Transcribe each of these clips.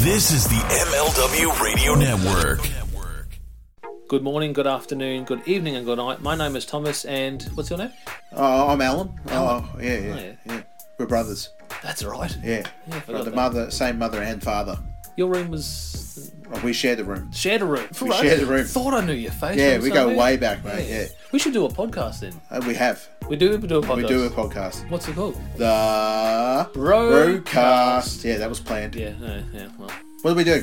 This is the MLW Radio Network. Good morning, good afternoon, good evening, and good night. My name is Thomas, and what's your name? Oh, I'm Alan. Oh, yeah, yeah, Oh, yeah. yeah. We're brothers. That's right. Yeah. Yeah, I Got forgot the that. mother, same mother and father. Your room was Oh, we shared the room. shared a room. We shared a room. Thought I knew your face. Yeah, we go way back, mate. Yeah. We should do a podcast then. Uh, we have. We do. We do a podcast. We do a podcast. What's it called? The Brocast. Brocast. Yeah, that was planned. Yeah. Yeah. yeah well. What do we do?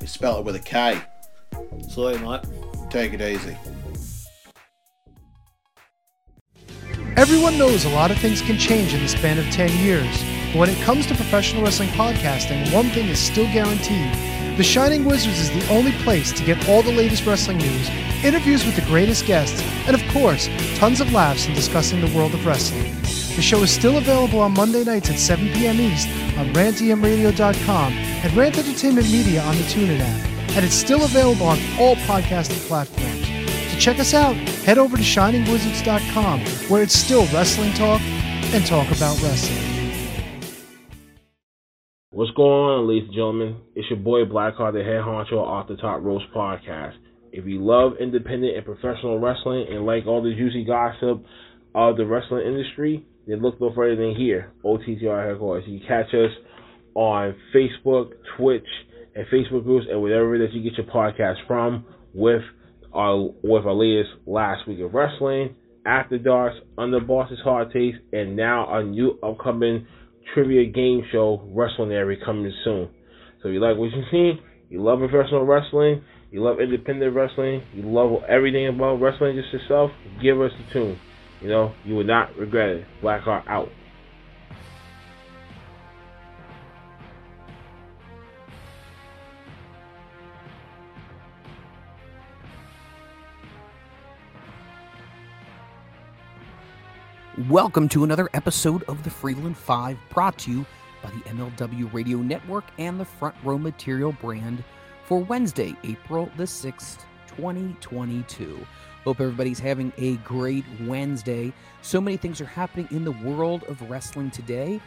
We spell it with a K. So, mate. Take it easy. Everyone knows a lot of things can change in the span of 10 years. But when it comes to professional wrestling podcasting, one thing is still guaranteed. The Shining Wizards is the only place to get all the latest wrestling news, interviews with the greatest guests, and of course, tons of laughs in discussing the world of wrestling. The show is still available on Monday nights at 7 p.m. East on rantemradio.com and Rant Entertainment Media on the TuneIn app. And it's still available on all podcasting platforms. To check us out, head over to shiningwizards.com where it's still wrestling talk and talk about wrestling. What's going on, ladies and gentlemen? It's your boy Blackheart, the head honcho off the Top Rope podcast. If you love independent and professional wrestling and like all the juicy gossip of the wrestling industry, then look no further than here, OTTR headquarters. You can catch us on Facebook, Twitch, and Facebook groups, and whatever that you get your podcast from, with our with our latest last week of wrestling, After Darks, Under Boss's Hard Taste, and now our new upcoming trivia game show, Wrestlinary, coming soon. So if you like what you see, you love professional wrestling, you love independent wrestling, you love everything about wrestling just yourself, give us a tune. You know, you will not regret it. Blackheart out. Welcome to another episode of the Freeland 5 brought to you by the MLW Radio Network and the Front Row Material brand for Wednesday, April the 6th, 2022. Hope everybody's having a great Wednesday. So many things are happening in the world of wrestling today.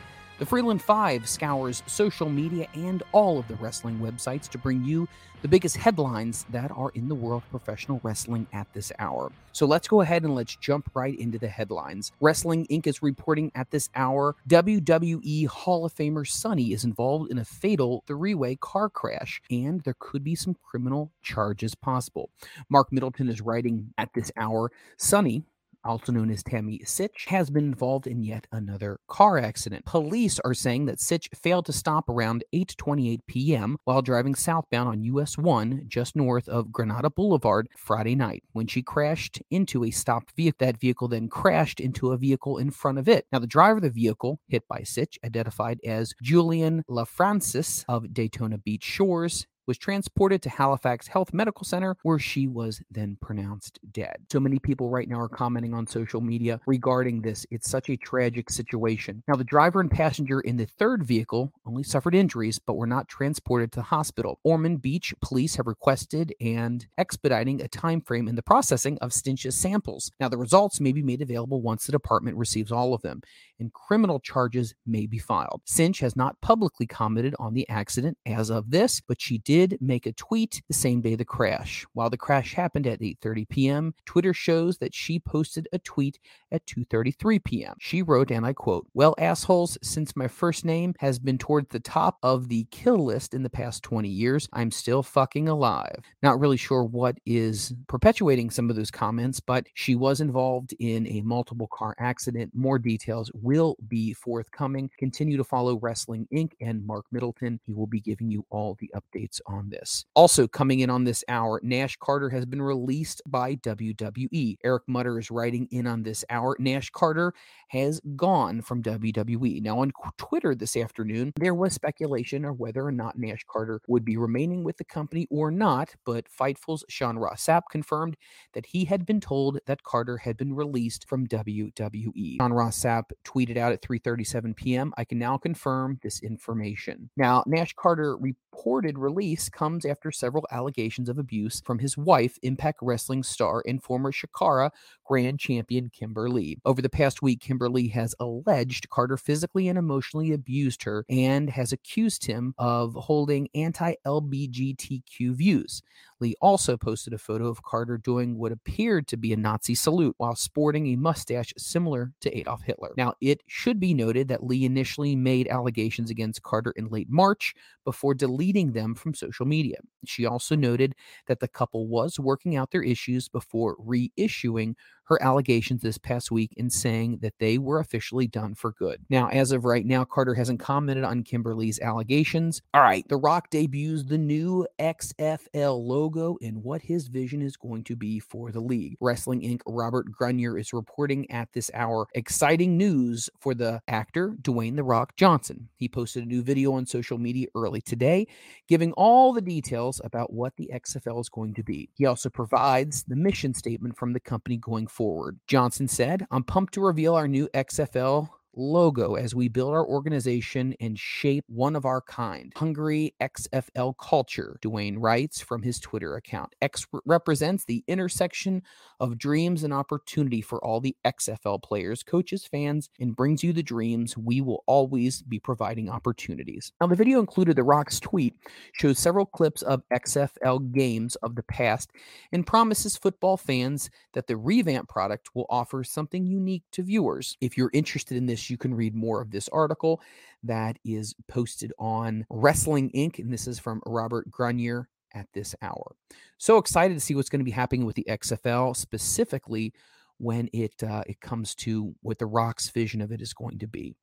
The Freeland 5 scours social media and all of the wrestling websites to bring you the biggest headlines that are in the world of professional wrestling at this hour. So let's go ahead and let's jump right into the headlines. Wrestling Inc. is reporting at this hour WWE Hall of Famer Sunny is involved in a fatal three way car crash, and there could be some criminal charges possible. Mark Middleton is writing at this hour Sunny, also known as Tammy Sytch, has been involved in yet another car accident. Police are saying that Sytch failed to stop around 8:28 p.m. while driving southbound on US 1 just north of Granada Boulevard Friday night when she crashed into a stopped vehicle. That vehicle then crashed into a vehicle in front of it. Now the driver of the vehicle hit by Sytch, identified as Julian LaFrancis of Daytona Beach Shores, was transported to Halifax Health Medical Center where she was then pronounced dead. So many people right now are commenting on social media regarding this. It's such a tragic situation. Now, the driver and passenger in the third vehicle only suffered injuries but were not transported to the hospital. Ormond Beach police have requested and expediting a time frame in the processing of Sytch's samples. Now, the results may be made available once the department receives all of them and criminal charges may be filed. Sytch has not publicly commented on the accident as of this, but she did make a tweet the same day the crash. While the crash happened at 8:30 p.m., Twitter shows that she posted a tweet at 2:33 p.m. She wrote and I quote, "Well, assholes, since my first name has been toward the top of the kill list in the past 20 years, I'm still fucking alive." Not really sure what is perpetuating some of those comments, but she was involved in a multiple car accident. More details will be forthcoming. Continue to follow Wrestling Inc. and Mark Middleton. He will be giving you all the updates on this. Also, coming in on this hour, Nash Carter has been released by WWE. Eric Mutter is writing in on this hour. Nash Carter has gone from WWE. Now, on Twitter this afternoon, there was speculation of whether or not Nash Carter would be remaining with the company or not, but Fightful's Sean Ross Sapp confirmed that he had been told that Carter had been released from WWE. Sean Ross Sapp tweeted out at 3:37 p.m. I can now confirm this information. Now, Nash Carter reported release comes after several allegations of abuse from his wife, Impact Wrestling star and former Chikara Grand Champion Kimber Lee. Over the past week, Kimber Lee has alleged Carter physically and emotionally abused her and has accused him of holding anti LBGTQ views. Lee also posted a photo of Carter doing what appeared to be a Nazi salute while sporting a mustache similar to Adolf Hitler. Now, it should be noted that Lee initially made allegations against Carter in late March before deleting them from social media. She also noted that the couple was working out their issues before reissuing her allegations this past week and saying that they were officially done for good. Now, as of right now, Carter hasn't commented on Kimber Lee's allegations. All right, The Rock debuts the new XFL logo and what his vision is going to be for the league. Wrestling Inc. Robert Gunier is reporting at this hour exciting news for the actor Dwayne The Rock Johnson. He posted a new video on social media early today, giving all the details about what the XFL is going to be. He also provides the mission statement from the company going forward. Johnson said, I'm pumped to reveal our new XFL logo as we build our organization and shape one of our kind. Hungry XFL culture, Dwayne writes from his Twitter account. X represents the intersection of dreams and opportunity for all the XFL players, coaches, fans, and brings you the dreams. We will always be providing opportunities. Now, the video included The Rock's tweet, shows several clips of XFL games of the past, and promises football fans that the revamp product will offer something unique to viewers. If you're interested in this you can read more of this article that is posted on Wrestling Inc. And this is from Robert Gunier at this hour. So excited to see what's going to be happening with the XFL, specifically when it uh, it comes to what the Rock's vision of it is going to be.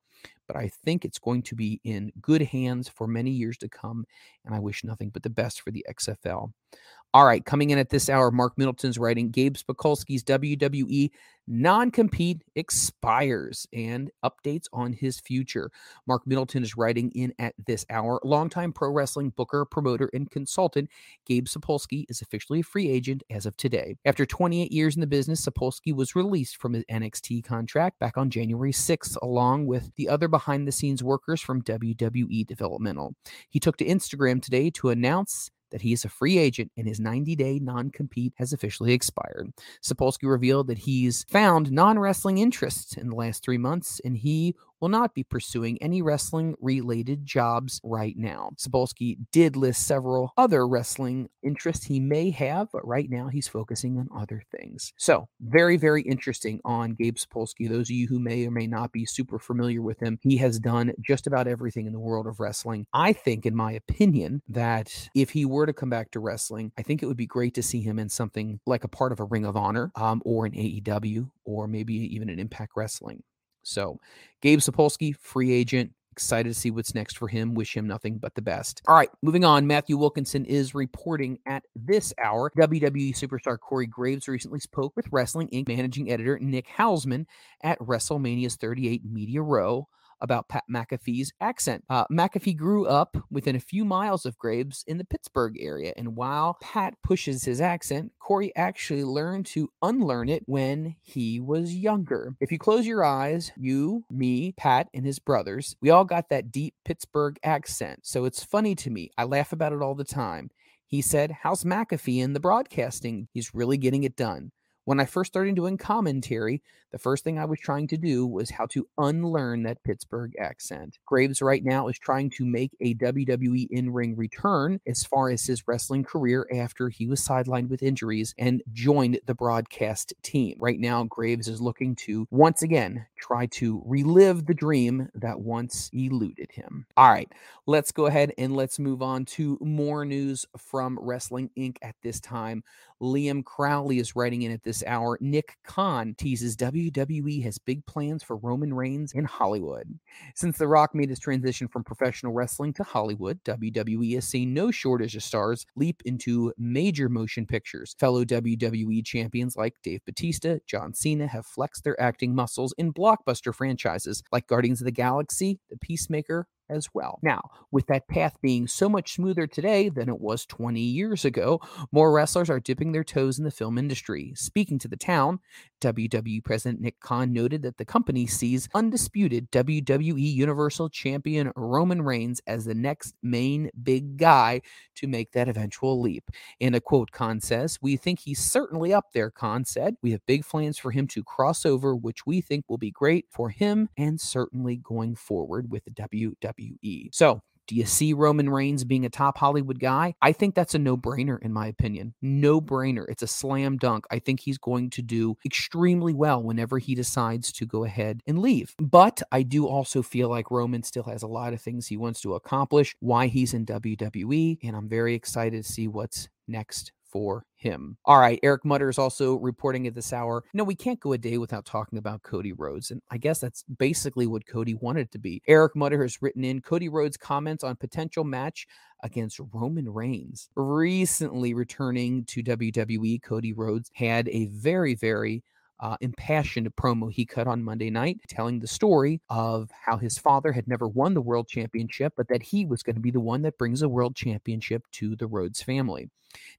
But I think it's going to be in good hands for many years to come, and I wish nothing but the best for the XFL. All right, coming in at this hour, Mark Middleton's writing Gabe Sapolsky's WWE non compete expires and updates on his future. Mark Middleton is writing in at this hour. Longtime pro wrestling booker, promoter, and consultant, Gabe Sapolsky is officially a free agent as of today. After 28 years in the business, Sapolsky was released from his NXT contract back on January 6th, along with the other behind the scenes workers from WWE Developmental. He took to Instagram today to announce that he is a free agent and his 90 day non compete has officially expired. Sapolsky revealed that he's found non wrestling interests in the last three months and he will not be pursuing any wrestling related jobs right now. Sapolsky did list several other wrestling interests he may have, but right now he's focusing on other things. So, very, very interesting on Gabe Sapolsky. Those of you who may or may not be super familiar with him, he has done just about everything in the world of wrestling. I think, in my opinion, that if he were to come back to wrestling, I think it would be great to see him in something like a part of a Ring of Honor um, or an AEW or maybe even an Impact Wrestling. So, Gabe Sapolsky, free agent. Excited to see what's next for him. Wish him nothing but the best. All right, moving on. Matthew Wilkinson is reporting at this hour. WWE superstar Corey Graves recently spoke with Wrestling Inc. managing editor Nick Hausman at WrestleMania's 38 Media Row about Pat McAfee's accent. Uh, McAfee grew up within a few miles of Graves in the Pittsburgh area, and while Pat pushes his accent, Corey actually learned to unlearn it when he was younger. If you close your eyes, you, me, Pat, and his brothers, we all got that deep Pittsburgh accent. So it's funny to me. I laugh about it all the time. He said, How's McAfee in the broadcasting? He's really getting it done. When I first started doing commentary, the first thing I was trying to do was how to unlearn that Pittsburgh accent. Graves right now is trying to make a WWE in ring return as far as his wrestling career after he was sidelined with injuries and joined the broadcast team. Right now, Graves is looking to once again try to relive the dream that once eluded him. All right, let's go ahead and let's move on to more news from Wrestling Inc. at this time. Liam Crowley is writing in at this hour, Nick Khan teases WWE has big plans for Roman Reigns in Hollywood. Since The Rock made his transition from professional wrestling to Hollywood, WWE has seen no shortage of stars leap into major motion pictures. Fellow WWE champions like Dave Batista, John Cena have flexed their acting muscles in blockbuster franchises like Guardians of the Galaxy, The Peacemaker, as well. Now, with that path being so much smoother today than it was 20 years ago, more wrestlers are dipping their toes in the film industry. Speaking to the town, WWE President Nick Khan noted that the company sees undisputed WWE Universal Champion Roman Reigns as the next main big guy to make that eventual leap. In a quote, Khan says, We think he's certainly up there, Khan said. We have big plans for him to cross over, which we think will be great for him and certainly going forward with the WWE. So, do you see Roman Reigns being a top Hollywood guy? I think that's a no brainer, in my opinion. No brainer. It's a slam dunk. I think he's going to do extremely well whenever he decides to go ahead and leave. But I do also feel like Roman still has a lot of things he wants to accomplish, why he's in WWE, and I'm very excited to see what's next for him. All right, Eric Mutter is also reporting at this hour. No, we can't go a day without talking about Cody Rhodes. And I guess that's basically what Cody wanted to be. Eric Mutter has written in Cody Rhodes' comments on potential match against Roman Reigns. Recently returning to WWE, Cody Rhodes had a very, very uh, impassioned promo he cut on Monday night, telling the story of how his father had never won the world championship, but that he was going to be the one that brings a world championship to the Rhodes family.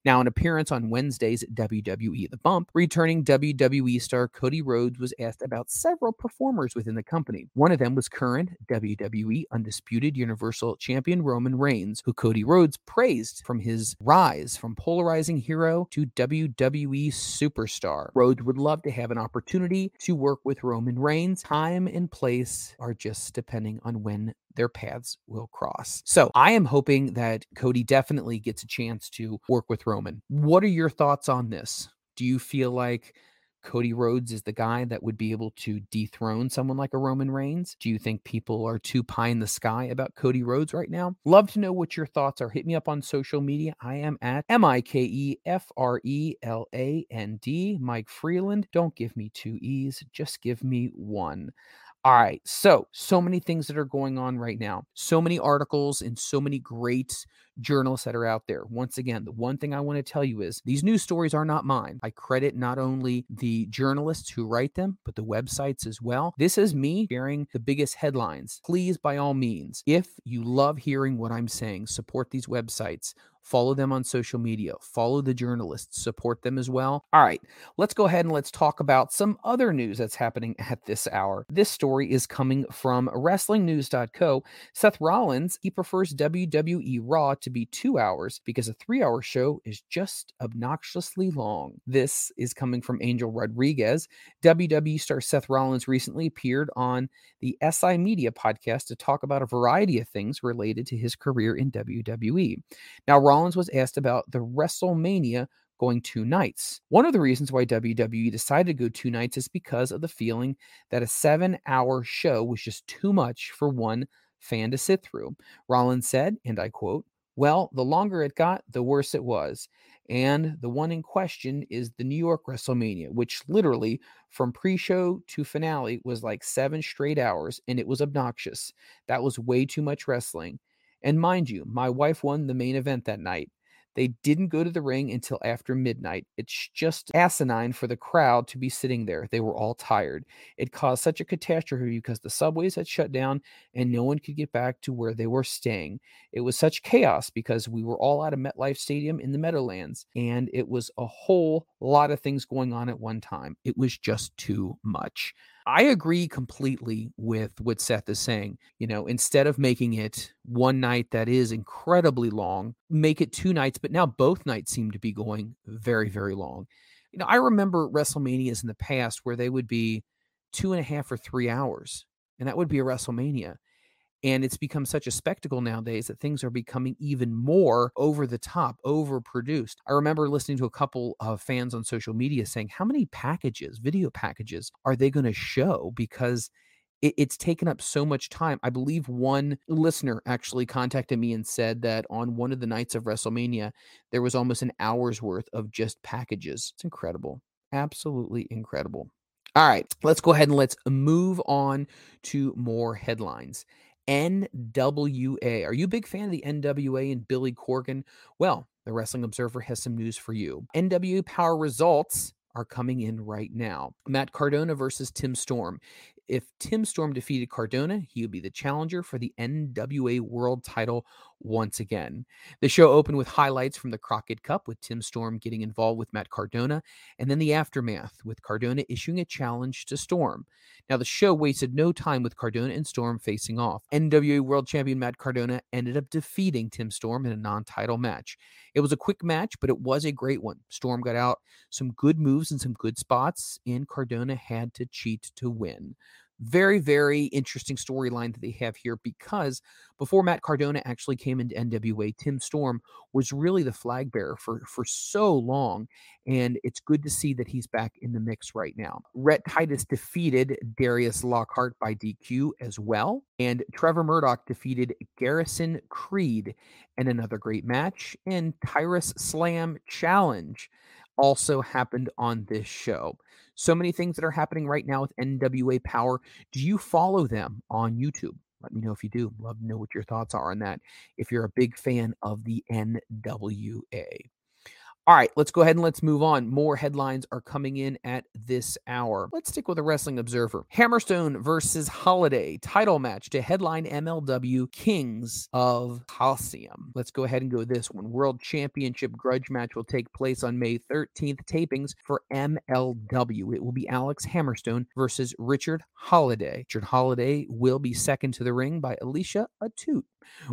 Now, an appearance on Wednesday's WWE The Bump, returning WWE star Cody Rhodes was asked about several performers within the company. One of them was current WWE Undisputed Universal Champion Roman Reigns, who Cody Rhodes praised from his rise from polarizing hero to WWE superstar. Rhodes would love to have an opportunity to work with Roman Reigns. Time and place are just depending on when their paths will cross. So I am hoping that Cody definitely gets a chance to work with Roman. What are your thoughts on this? Do you feel like Cody Rhodes is the guy that would be able to dethrone someone like a Roman Reigns? Do you think people are too pie in the sky about Cody Rhodes right now? Love to know what your thoughts are. Hit me up on social media. I am at M I K E F R E L A N D, Mike Freeland. Don't give me two E's, just give me one. All right. So, so many things that are going on right now. So many articles and so many great journalists that are out there. Once again, the one thing I want to tell you is these news stories are not mine. I credit not only the journalists who write them, but the websites as well. This is me sharing the biggest headlines. Please, by all means, if you love hearing what I'm saying, support these websites follow them on social media, follow the journalists, support them as well. All right, let's go ahead and let's talk about some other news that's happening at this hour. This story is coming from WrestlingNews.co. Seth Rollins, he prefers WWE Raw to be two hours because a three hour show is just obnoxiously long. This is coming from Angel Rodriguez. WWE star Seth Rollins recently appeared on the SI Media podcast to talk about a variety of things related to his career in WWE. Now, Rollins was asked about the WrestleMania going two nights. One of the reasons why WWE decided to go two nights is because of the feeling that a seven hour show was just too much for one fan to sit through. Rollins said, and I quote, Well, the longer it got, the worse it was. And the one in question is the New York WrestleMania, which literally from pre show to finale was like seven straight hours, and it was obnoxious. That was way too much wrestling. And mind you, my wife won the main event that night. They didn't go to the ring until after midnight. It's just asinine for the crowd to be sitting there. They were all tired. It caused such a catastrophe because the subways had shut down and no one could get back to where they were staying. It was such chaos because we were all at a MetLife Stadium in the Meadowlands and it was a whole lot of things going on at one time. It was just too much. I agree completely with what Seth is saying. You know, instead of making it one night that is incredibly long, make it two nights, but now both nights seem to be going very, very long. You know, I remember WrestleManias in the past where they would be two and a half or three hours, and that would be a WrestleMania. And it's become such a spectacle nowadays that things are becoming even more over the top, overproduced. I remember listening to a couple of fans on social media saying, How many packages, video packages, are they going to show? Because it's taken up so much time. I believe one listener actually contacted me and said that on one of the nights of WrestleMania, there was almost an hour's worth of just packages. It's incredible. Absolutely incredible. All right, let's go ahead and let's move on to more headlines. NWA. Are you a big fan of the NWA and Billy Corgan? Well, the Wrestling Observer has some news for you. NWA Power results are coming in right now. Matt Cardona versus Tim Storm. If Tim Storm defeated Cardona, he would be the challenger for the NWA World title once again. The show opened with highlights from the Crockett Cup, with Tim Storm getting involved with Matt Cardona, and then the aftermath, with Cardona issuing a challenge to Storm. Now, the show wasted no time with Cardona and Storm facing off. NWA World Champion Matt Cardona ended up defeating Tim Storm in a non title match. It was a quick match, but it was a great one. Storm got out some good moves and some good spots, and Cardona had to cheat to win very, very interesting storyline that they have here because before Matt Cardona actually came into NWA, Tim Storm was really the flag bearer for, for so long. And it's good to see that he's back in the mix right now. Rhett Titus defeated Darius Lockhart by DQ as well. And Trevor Murdoch defeated Garrison Creed in another great match. And Tyrus Slam Challenge also happened on this show. So many things that are happening right now with NWA Power. Do you follow them on YouTube? Let me know if you do. Love to know what your thoughts are on that. If you're a big fan of the NWA. All right, let's go ahead and let's move on. More headlines are coming in at this hour. Let's stick with the Wrestling Observer. Hammerstone versus Holiday title match to headline MLW Kings of Colosseum. Let's go ahead and go this one. World Championship grudge match will take place on May 13th. Tapings for MLW. It will be Alex Hammerstone versus Richard Holiday. Richard Holiday will be second to the ring by Alicia Atout.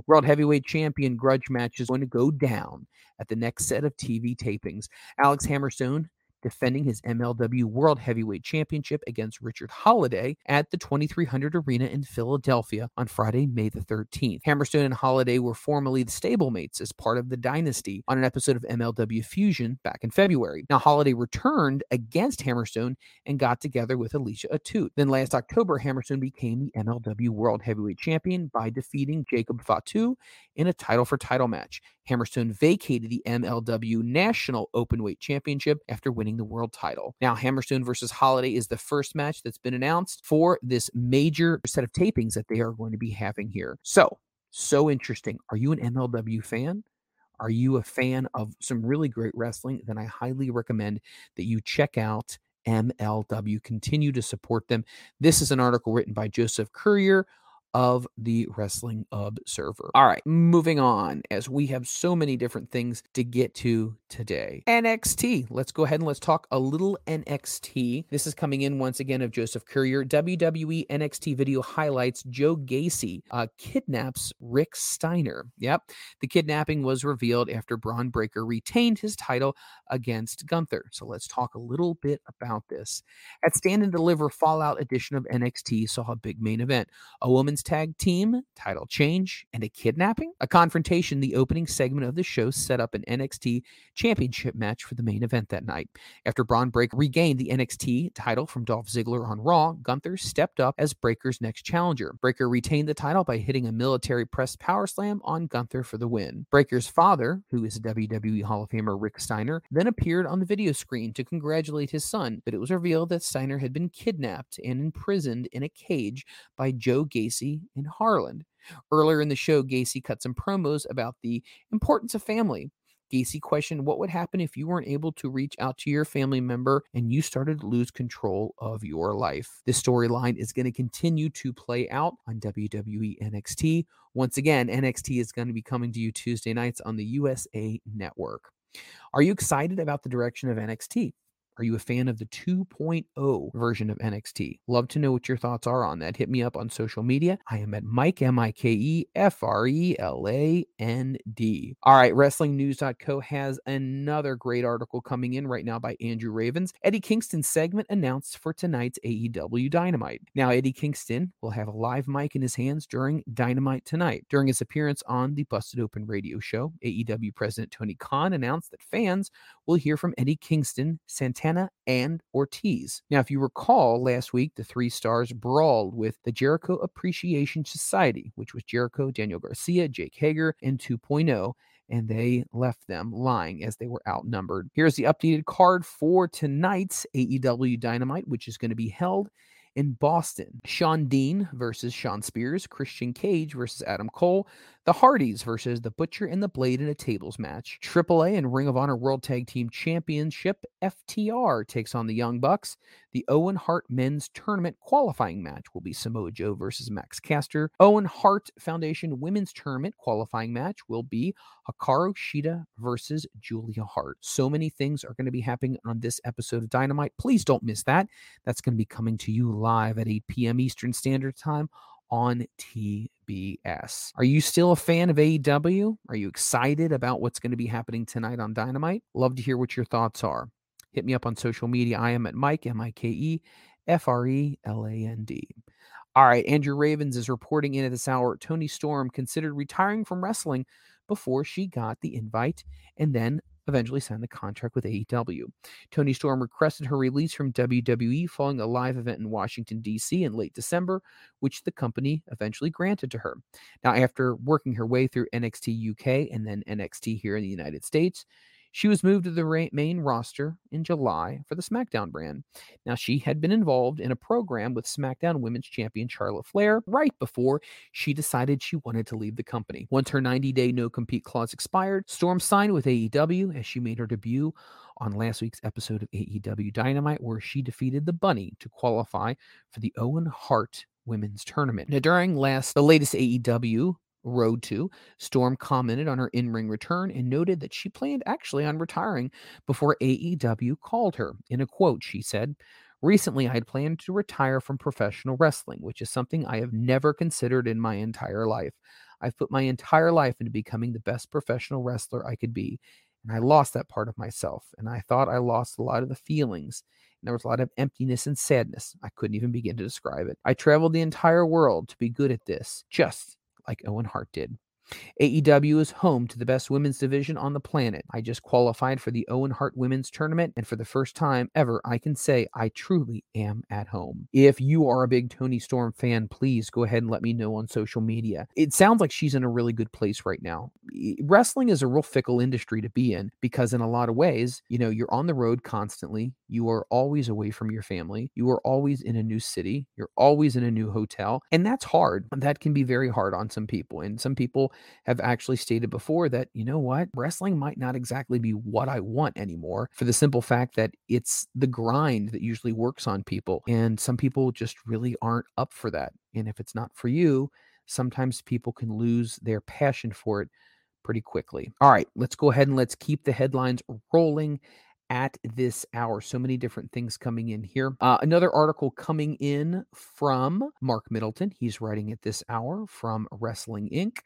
World Heavyweight Champion grudge match is going to go down at the next set of TV tapings. Alex Hammerstone defending his MLW World Heavyweight Championship against Richard Holiday at the 2300 Arena in Philadelphia on Friday, May the 13th. Hammerstone and Holiday were formerly the stablemates as part of the Dynasty on an episode of MLW Fusion back in February. Now, Holiday returned against Hammerstone and got together with Alicia Atout. Then last October, Hammerstone became the MLW World Heavyweight Champion by defeating Jacob Fatu in a title for title match. Hammerstone vacated the MLW National Openweight Championship after winning the world title. Now, Hammerstone versus Holiday is the first match that's been announced for this major set of tapings that they are going to be having here. So, so interesting. Are you an MLW fan? Are you a fan of some really great wrestling? Then I highly recommend that you check out MLW. Continue to support them. This is an article written by Joseph Currier of the Wrestling Observer. All right, moving on as we have so many different things to get to today. NXT. Let's go ahead and let's talk a little NXT. This is coming in once again of Joseph Currier. WWE NXT video highlights Joe Gacy uh, kidnaps Rick Steiner. Yep, the kidnapping was revealed after Bron Breakker retained his title against Gunther. So let's talk a little bit about this. At Stand and Deliver Fallout edition of NXT saw a big main event. A woman's tag team, title change, and a kidnapping. A confrontation, the opening segment of the show set up an NXT championship match for the main event that night. After Bron Breakker regained the NXT title from Dolph Ziggler on Raw, Gunther stepped up as Breakker's next challenger. Breakker retained the title by hitting a military press power slam on Gunther for the win. Breakker's father, who is WWE Hall of Famer Rick Steiner, then appeared on the video screen to congratulate his son, but it was revealed that Steiner had been kidnapped and imprisoned in a cage by Joe Gacy in Harland. Earlier in the show, Gacy cut some promos about the importance of family. Gacy questioned what would happen if you weren't able to reach out to your family member and you started to lose control of your life. This storyline is going to continue to play out on WWE NXT. Once again, NXT is going to be coming to you Tuesday nights on the USA Network. Are you excited about the direction of NXT? Are you a fan of the 2.0 version of NXT? Love to know what your thoughts are on that. Hit me up on social media. I am at Mike, M I K E F R E L A N D. All right, WrestlingNews.co has another great article coming in right now by Andrew Ravens. Eddie Kingston segment announced for tonight's AEW Dynamite. Now, Eddie Kingston will have a live mic in his hands during Dynamite tonight. During his appearance on the Busted Open radio show, AEW President Tony Khan announced that fans will hear from Eddie Kingston, Santana, and Ortiz. Now, if you recall, last week the three stars brawled with the Jericho Appreciation Society, which was Jericho, Daniel Garcia, Jake Hager, and 2.0 and they left them lying as they were outnumbered. Here's the updated card for tonight's AEW Dynamite, which is going to be held in Boston. Shawn Dean versus Shawn Spears, Christian Cage versus Adam Cole, the Hardys versus the Butcher and the Blade in a tables match. AAA and Ring of Honor World Tag Team Championship FTR takes on the Young Bucks. The Owen Hart Men's Tournament qualifying match will be Samoa Joe versus Max Caster. Owen Hart Foundation Women's Tournament qualifying match will be Hikaru Shida versus Julia Hart. So many things are going to be happening on this episode of Dynamite. Please don't miss that. That's going to be coming to you live at 8 p.m. Eastern Standard Time on TBS. Are you still a fan of AEW? Are you excited about what's going to be happening tonight on Dynamite? Love to hear what your thoughts are. Hit me up on social media. I am at Mike, M I K E F R E L A N D. All right, Andrew Ravens is reporting in at this hour. Toni Storm considered retiring from wrestling before she got the invite and then eventually signed the contract with AEW. Toni Storm requested her release from WWE following a live event in Washington, D.C. in late December, which the company eventually granted to her. Now, after working her way through NXT UK and then NXT here in the United States, she was moved to the main roster in July for the SmackDown brand. Now, she had been involved in a program with SmackDown Women's Champion Charlotte Flair right before she decided she wanted to leave the company. Once her 90 day no compete clause expired, Storm signed with AEW as she made her debut on last week's episode of AEW Dynamite, where she defeated the Bunny to qualify for the Owen Hart Women's Tournament. Now, during last the latest AEW Road to, Storm commented on her in ring return and noted that she planned actually on retiring before AEW called her. In a quote, she said, Recently, I had planned to retire from professional wrestling, which is something I have never considered in my entire life. I've put my entire life into becoming the best professional wrestler I could be, and I lost that part of myself. And I thought I lost a lot of the feelings. And there was a lot of emptiness and sadness. I couldn't even begin to describe it. I traveled the entire world to be good at this, just like Owen Hart did. AEW is home to the best women's division on the planet. I just qualified for the Owen Hart Women's Tournament, and for the first time ever, I can say I truly am at home. If you are a big Toni Storm fan, please go ahead and let me know on social media. It sounds like she's in a really good place right now. Wrestling is a real fickle industry to be in because, in a lot of ways, you know, you're on the road constantly, you are always away from your family, you are always in a new city, you're always in a new hotel, and that's hard. That can be very hard on some people, and some people have actually stated before that, you know what, wrestling might not exactly be what I want anymore for the simple fact that it's the grind that usually works on people. And some people just really aren't up for that. And if it's not for you, sometimes people can lose their passion for it pretty quickly. All right, let's go ahead and let's keep the headlines rolling at this hour. So many different things coming in here. Uh, another article coming in from Mark Middleton. He's writing at this hour from Wrestling Inc.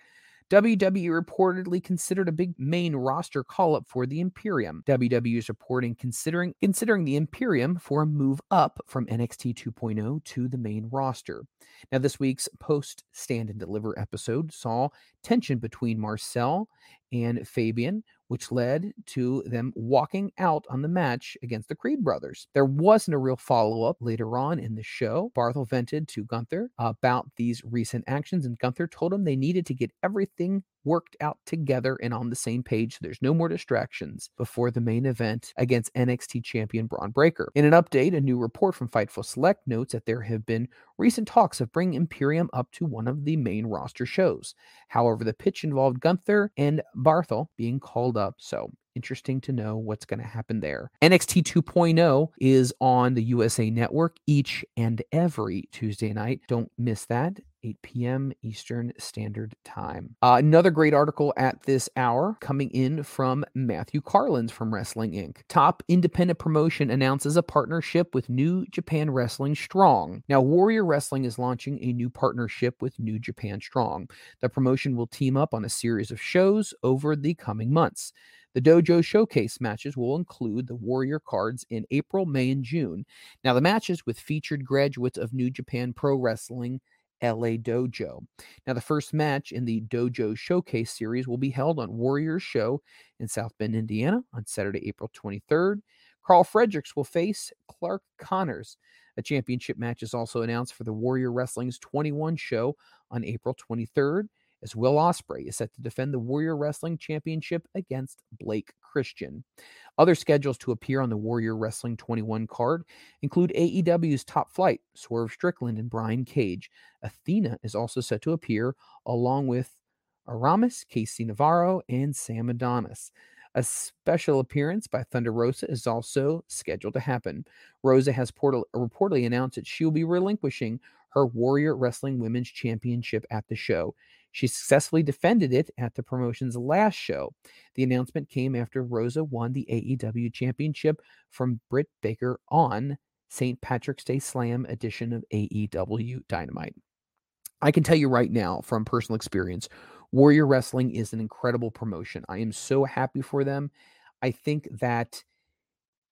WWE reportedly considered a big main roster call up for the Imperium. WWE is reporting considering considering the Imperium for a move up from NXT 2.0 to the main roster. Now, this week's post Stand and Deliver episode saw tension between Marcel and Fabian, which led to them walking out on the match against the Creed brothers. There wasn't a real follow up later on in the show. Barthel vented to Gunther about these recent actions, and Gunther told him they needed to get everything worked out together and on the same page. So there's no more distractions before the main event against NXT champion Bron Breakker. In an update, a new report from Fightful Select notes that there have been recent talks of bringing Imperium up to one of the main roster shows. However, the pitch involved Gunther and Barthel being called up. So interesting to know what's going to happen there. NXT 2.0 is on the USA Network each and every Tuesday night. Don't miss that. 8 p.m. Eastern Standard Time. Uh, another great article at this hour coming in from Matthew Carlins from Wrestling Inc. Top independent promotion announces a partnership with New Japan Wrestling Strong. Now, Warrior Wrestling is launching a new partnership with New Japan Strong. The promotion will team up on a series of shows over the coming months. The dojo showcase matches will include the Warrior cards in April, May, and June. Now, the matches with featured graduates of New Japan Pro Wrestling LA Dojo. Now, the first match in the Dojo Showcase series will be held on Warriors Show in South Bend, Indiana on Saturday, April 23rd. Karl Fredericks will face Clark Connors. A championship match is also announced for the Warrior Wrestling's 21 show on April 23rd as Will Ospreay is set to defend the Warrior Wrestling Championship against Blake Christian. Other schedules to appear on the Warrior Wrestling 21 card include AEW's Top Flight, Swerve Strickland, and Brian Cage. Athena is also set to appear along with Aramis, Casey Navarro, and Sam Adonis. A special appearance by Thunder Rosa is also scheduled to happen. Rosa has portal- reportedly announced that she will be relinquishing her Warrior Wrestling Women's Championship at the show. She successfully defended it at the promotion's last show. The announcement came after Rosa won the AEW Championship from Britt Baker on St. Patrick's Day Slam edition of AEW Dynamite. I can tell you right now from personal experience, Warrior Wrestling is an incredible promotion. I am so happy for them. I think that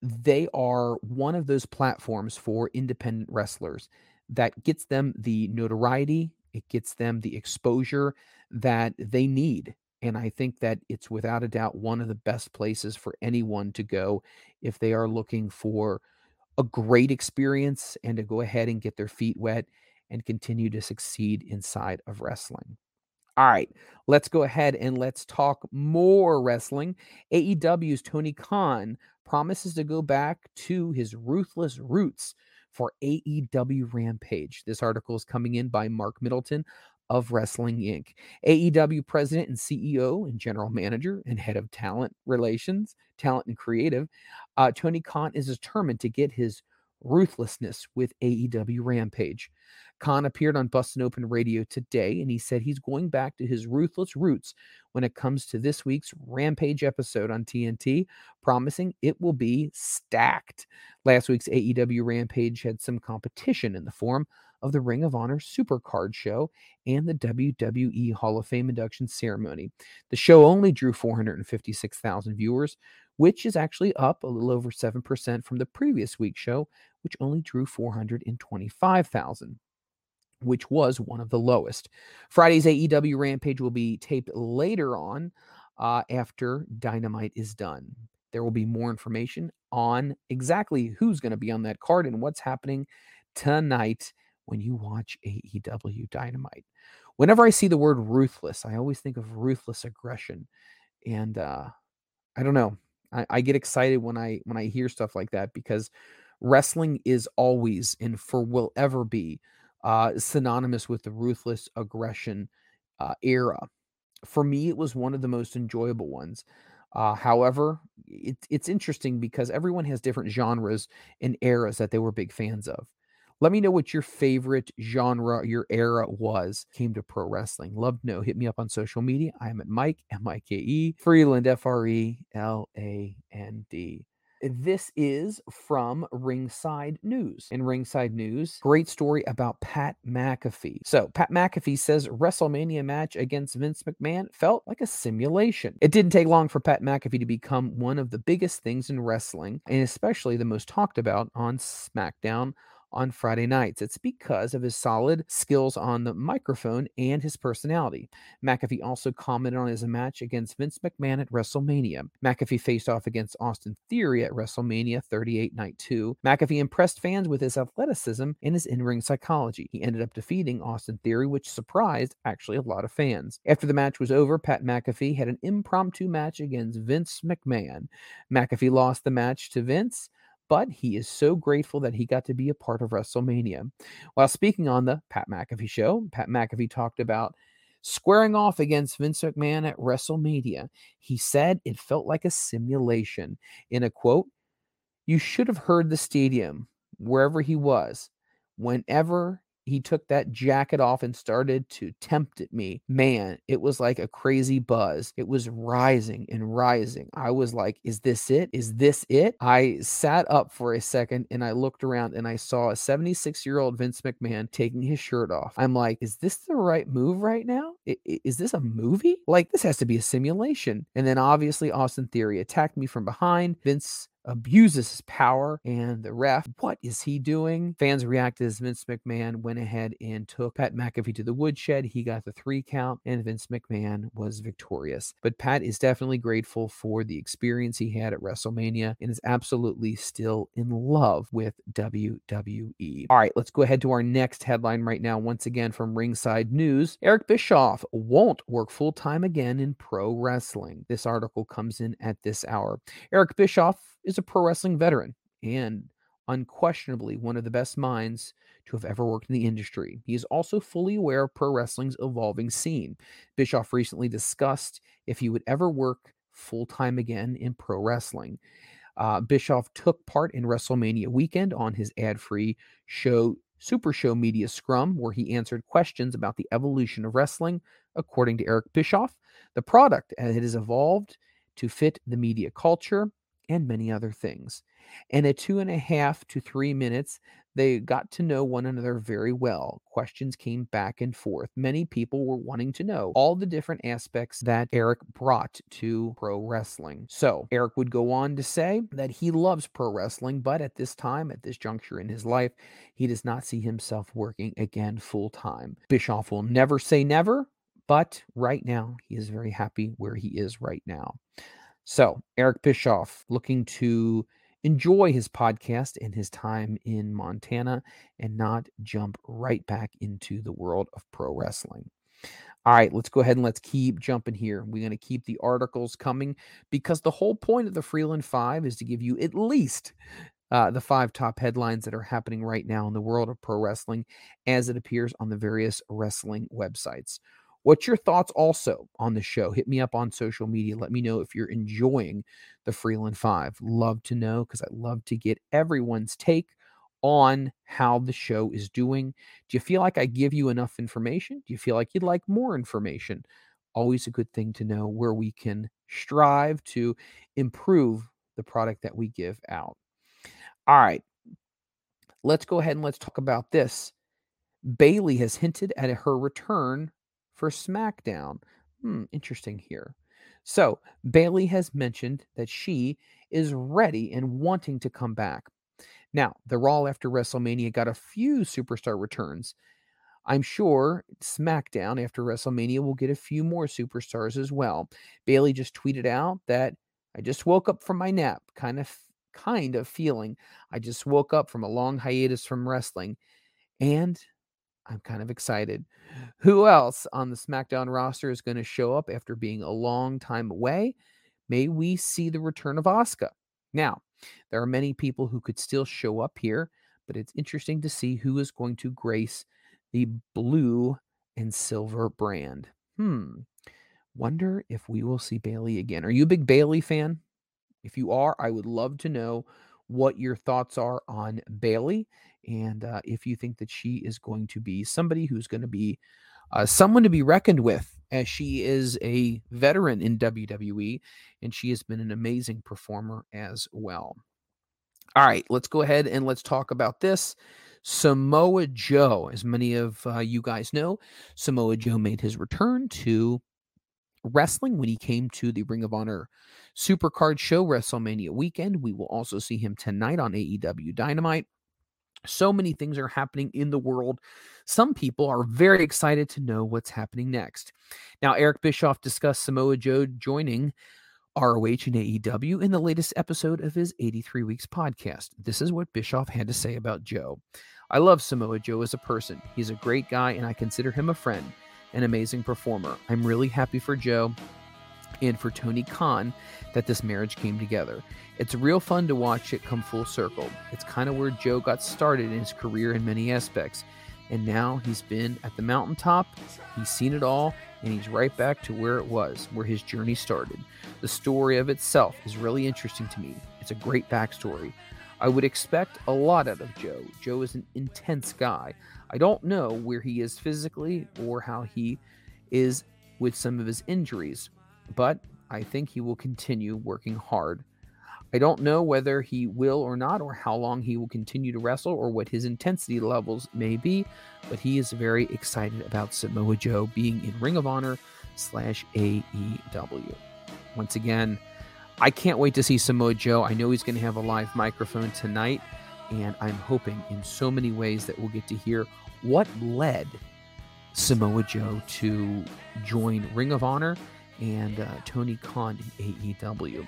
they are one of those platforms for independent wrestlers that gets them the notoriety, it gets them the exposure that they need. And I think that it's without a doubt one of the best places for anyone to go if they are looking for a great experience and to go ahead and get their feet wet and continue to succeed inside of wrestling. All right, let's go ahead and let's talk more wrestling. AEW's Tony Khan promises to go back to his ruthless roots for AEW Rampage. This article is coming in by Mark Middleton of Wrestling Inc. AEW president and CEO and general manager and head of talent relations, talent and creative, uh, Tony Khan is determined to get his ruthlessness with AEW Rampage. Khan appeared on Busted Open Radio today, and he said he's going back to his ruthless roots when it comes to this week's Rampage episode on TNT, promising it will be stacked. Last week's AEW Rampage had some competition in the form of the Ring of Honor Supercard show and the WWE Hall of Fame induction ceremony. The show only drew 456,000 viewers, which is actually up a little over 7% from the previous week's show, which only drew 425,000 which was one of the lowest. Friday's AEW Rampage will be taped later on uh, after Dynamite is done. There will be more information on exactly who's going to be on that card and what's happening tonight when you watch AEW Dynamite. Whenever I see the word ruthless, I always think of ruthless aggression. And uh, I don't know. I, I get excited when I when I hear stuff like that because wrestling is always and for will ever be uh, synonymous with the ruthless aggression uh, era. For me, it was one of the most enjoyable ones. Uh, however, it, it's interesting because everyone has different genres and eras that they were big fans of. Let me know what your favorite genre, your era was, came to pro wrestling. Love to know. Hit me up on social media. I am at Mike, M I K E, Freeland, F R E L A N D. This is from Ringside News. In Ringside News, great story about Pat McAfee. So, Pat McAfee says WrestleMania match against Vince McMahon felt like a simulation. It didn't take long for Pat McAfee to become one of the biggest things in wrestling, and especially the most talked about on SmackDown on Friday nights. It's because of his solid skills on the microphone and his personality. McAfee also commented on his match against Vince McMahon at WrestleMania. McAfee faced off against Austin Theory at WrestleMania 38 Night 2. McAfee impressed fans with his athleticism and his in ring psychology. He ended up defeating Austin Theory, which surprised actually a lot of fans. After the match was over, Pat McAfee had an impromptu match against Vince McMahon. McAfee lost the match to Vince but he is so grateful that he got to be a part of WrestleMania. While speaking on the Pat McAfee show, Pat McAfee talked about squaring off against Vince McMahon at WrestleMania. He said it felt like a simulation. In a quote, you should have heard the stadium wherever he was whenever he took that jacket off and started to tempt at me. Man, it was like a crazy buzz. It was rising and rising. I was like, is this it? Is this it? I sat up for a second and I looked around and I saw a 76 year old Vince McMahon taking his shirt off. I'm like, is this the right move right now? Is this a movie? Like, this has to be a simulation. And then obviously, Austin Theory attacked me from behind. Vince abuses his power and the ref. What is he doing? Fans reacted as vince mcmahon went ahead and took pat mcafee to the woodshed. He got the three count and vince mcmahon was victorious. But pat is definitely grateful for the experience he had at wrestlemania and is absolutely still in love with wwe all right let's go ahead to our next headline right now once again from ringside news. Eric bischoff won't work full-time again in pro wrestling. This article comes in at this hour. Eric bischoff is a pro wrestling veteran and unquestionably one of the best minds to have ever worked in the industry. He is also fully aware of pro wrestling's evolving scene. Bischoff recently discussed if he would ever work full time again in pro wrestling. Uh, Bischoff took part in WrestleMania weekend on his ad free show, Super Show Media Scrum, where he answered questions about the evolution of wrestling. According to Eric Bischoff, the product as it has evolved to fit the media culture and many other things. And at two and a half to three minutes, they got to know one another very well. Questions came back and forth. Many people were wanting to know all the different aspects that Eric brought to pro wrestling. So, Eric would go on to say that he loves pro wrestling, but at this time, at this juncture in his life, he does not see himself working again full time. Bischoff will never say never, but right now, he is very happy where he is right now. So, Eric Bischoff looking to enjoy his podcast and his time in Montana and not jump right back into the world of pro wrestling. All right, let's go ahead and let's keep jumping here. We're going to keep the articles coming because the whole point of the Freeland Five is to give you at least uh, the five top headlines that are happening right now in the world of pro wrestling as it appears on the various wrestling websites. What's your thoughts also on the show? Hit me up on social media. Let me know if you're enjoying the Freeland Five. Love to know because I love to get everyone's take on how the show is doing. Do you feel like I give you enough information? Do you feel like you'd like more information? Always a good thing to know where we can strive to improve the product that we give out. All right. Let's go ahead and let's talk about this. Bayley has hinted at her return for SmackDown. Hmm, interesting here. So, Bayley has mentioned that she is ready and wanting to come back. Now, the Raw after WrestleMania got a few superstar returns. I'm sure SmackDown after WrestleMania will get a few more superstars as well. Bayley just tweeted out that I just woke up from my nap, kind of kind of feeling I just woke up from a long hiatus from wrestling and I'm kind of excited. Who else on the SmackDown roster is going to show up after being a long time away? May we see the return of Asuka. Now, there are many people who could still show up here, but it's interesting to see who is going to grace the blue and silver brand. Hmm. Wonder if we will see Bayley again. Are you a big Bayley fan? If you are, I would love to know what your thoughts are on Bayley and uh, if you think that she is going to be somebody who's going to be uh, someone to be reckoned with, as she is a veteran in WWE and she has been an amazing performer as well. All right, let's go ahead and let's talk about this. Samoa Joe, as many of uh, you guys know, Samoa Joe made his return to wrestling when he came to the Ring of Honor Supercard show WrestleMania weekend. We will also see him tonight on AEW Dynamite. So many things are happening in the world. Some people are very excited to know what's happening next. Now, Eric Bischoff discussed Samoa Joe joining ROH and AEW in the latest episode of his 83 Weeks podcast. This is what Bischoff had to say about Joe. I love Samoa Joe as a person. He's a great guy, and I consider him a friend, an amazing performer. I'm really happy for Joe and for Tony Khan that this marriage came together. It's real fun to watch it come full circle. It's kind of where Joe got started in his career in many aspects. And now he's been at the mountaintop, he's seen it all, and he's right back to where it was, where his journey started. The story of itself is really interesting to me. It's a great backstory. I would expect a lot out of Joe. Joe is an intense guy. I don't know where he is physically or how he is with some of his injuries, but I think he will continue working hard. I don't know whether he will or not, or how long he will continue to wrestle, or what his intensity levels may be, but he is very excited about Samoa Joe being in Ring of Honor slash AEW. Once again, I can't wait to see Samoa Joe. I know he's going to have a live microphone tonight, and I'm hoping in so many ways that we'll get to hear what led Samoa Joe to join Ring of Honor and uh, Tony Khan in AEW.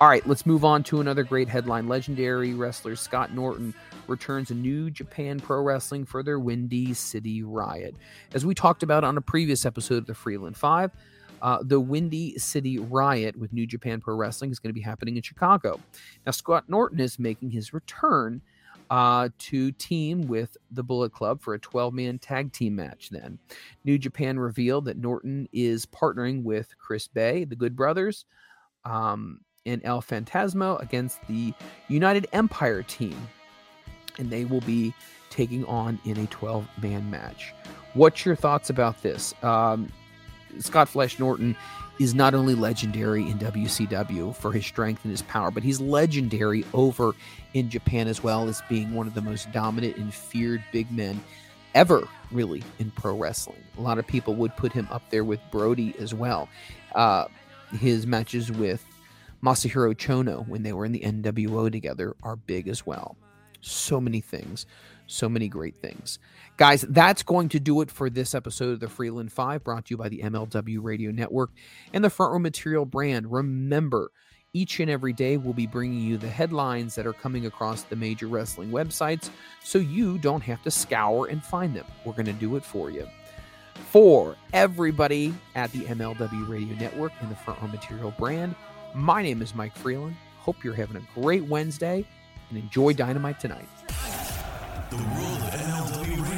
All right, let's move on to another great headline. Legendary wrestler Scott Norton returns a New Japan Pro Wrestling for their Windy City Riot. As we talked about on a previous episode of the Freeland Five, uh, the Windy City Riot with New Japan Pro Wrestling is going to be happening in Chicago. Now, Scott Norton is making his return uh, to team with the Bullet Club for a 12 man tag team match. Then, New Japan revealed that Norton is partnering with Chris Bey, the Good Brothers, um, and El Phantasmo against the United Empire team. And they will be taking on in a 12 man match. What's your thoughts about this? Um, Scott Flesh Norton is not only legendary in WCW for his strength and his power, but he's legendary over in Japan as well as being one of the most dominant and feared big men ever, really, in pro wrestling. A lot of people would put him up there with Brody as well. Uh, his matches with Masahiro Chono when they were in the NWO together are big as well. So many things, so many great things. Guys, that's going to do it for this episode of the Freeland 5, brought to you by the MLW Radio Network and the Front Row Material brand. Remember, each and every day we'll be bringing you the headlines that are coming across the major wrestling websites so you don't have to scour and find them. We're going to do it for you. For everybody at the MLW Radio Network and the Front Row Material brand, my name is Mike Freeland. Hope you're having a great Wednesday and enjoy Dynamite tonight. The World of MLW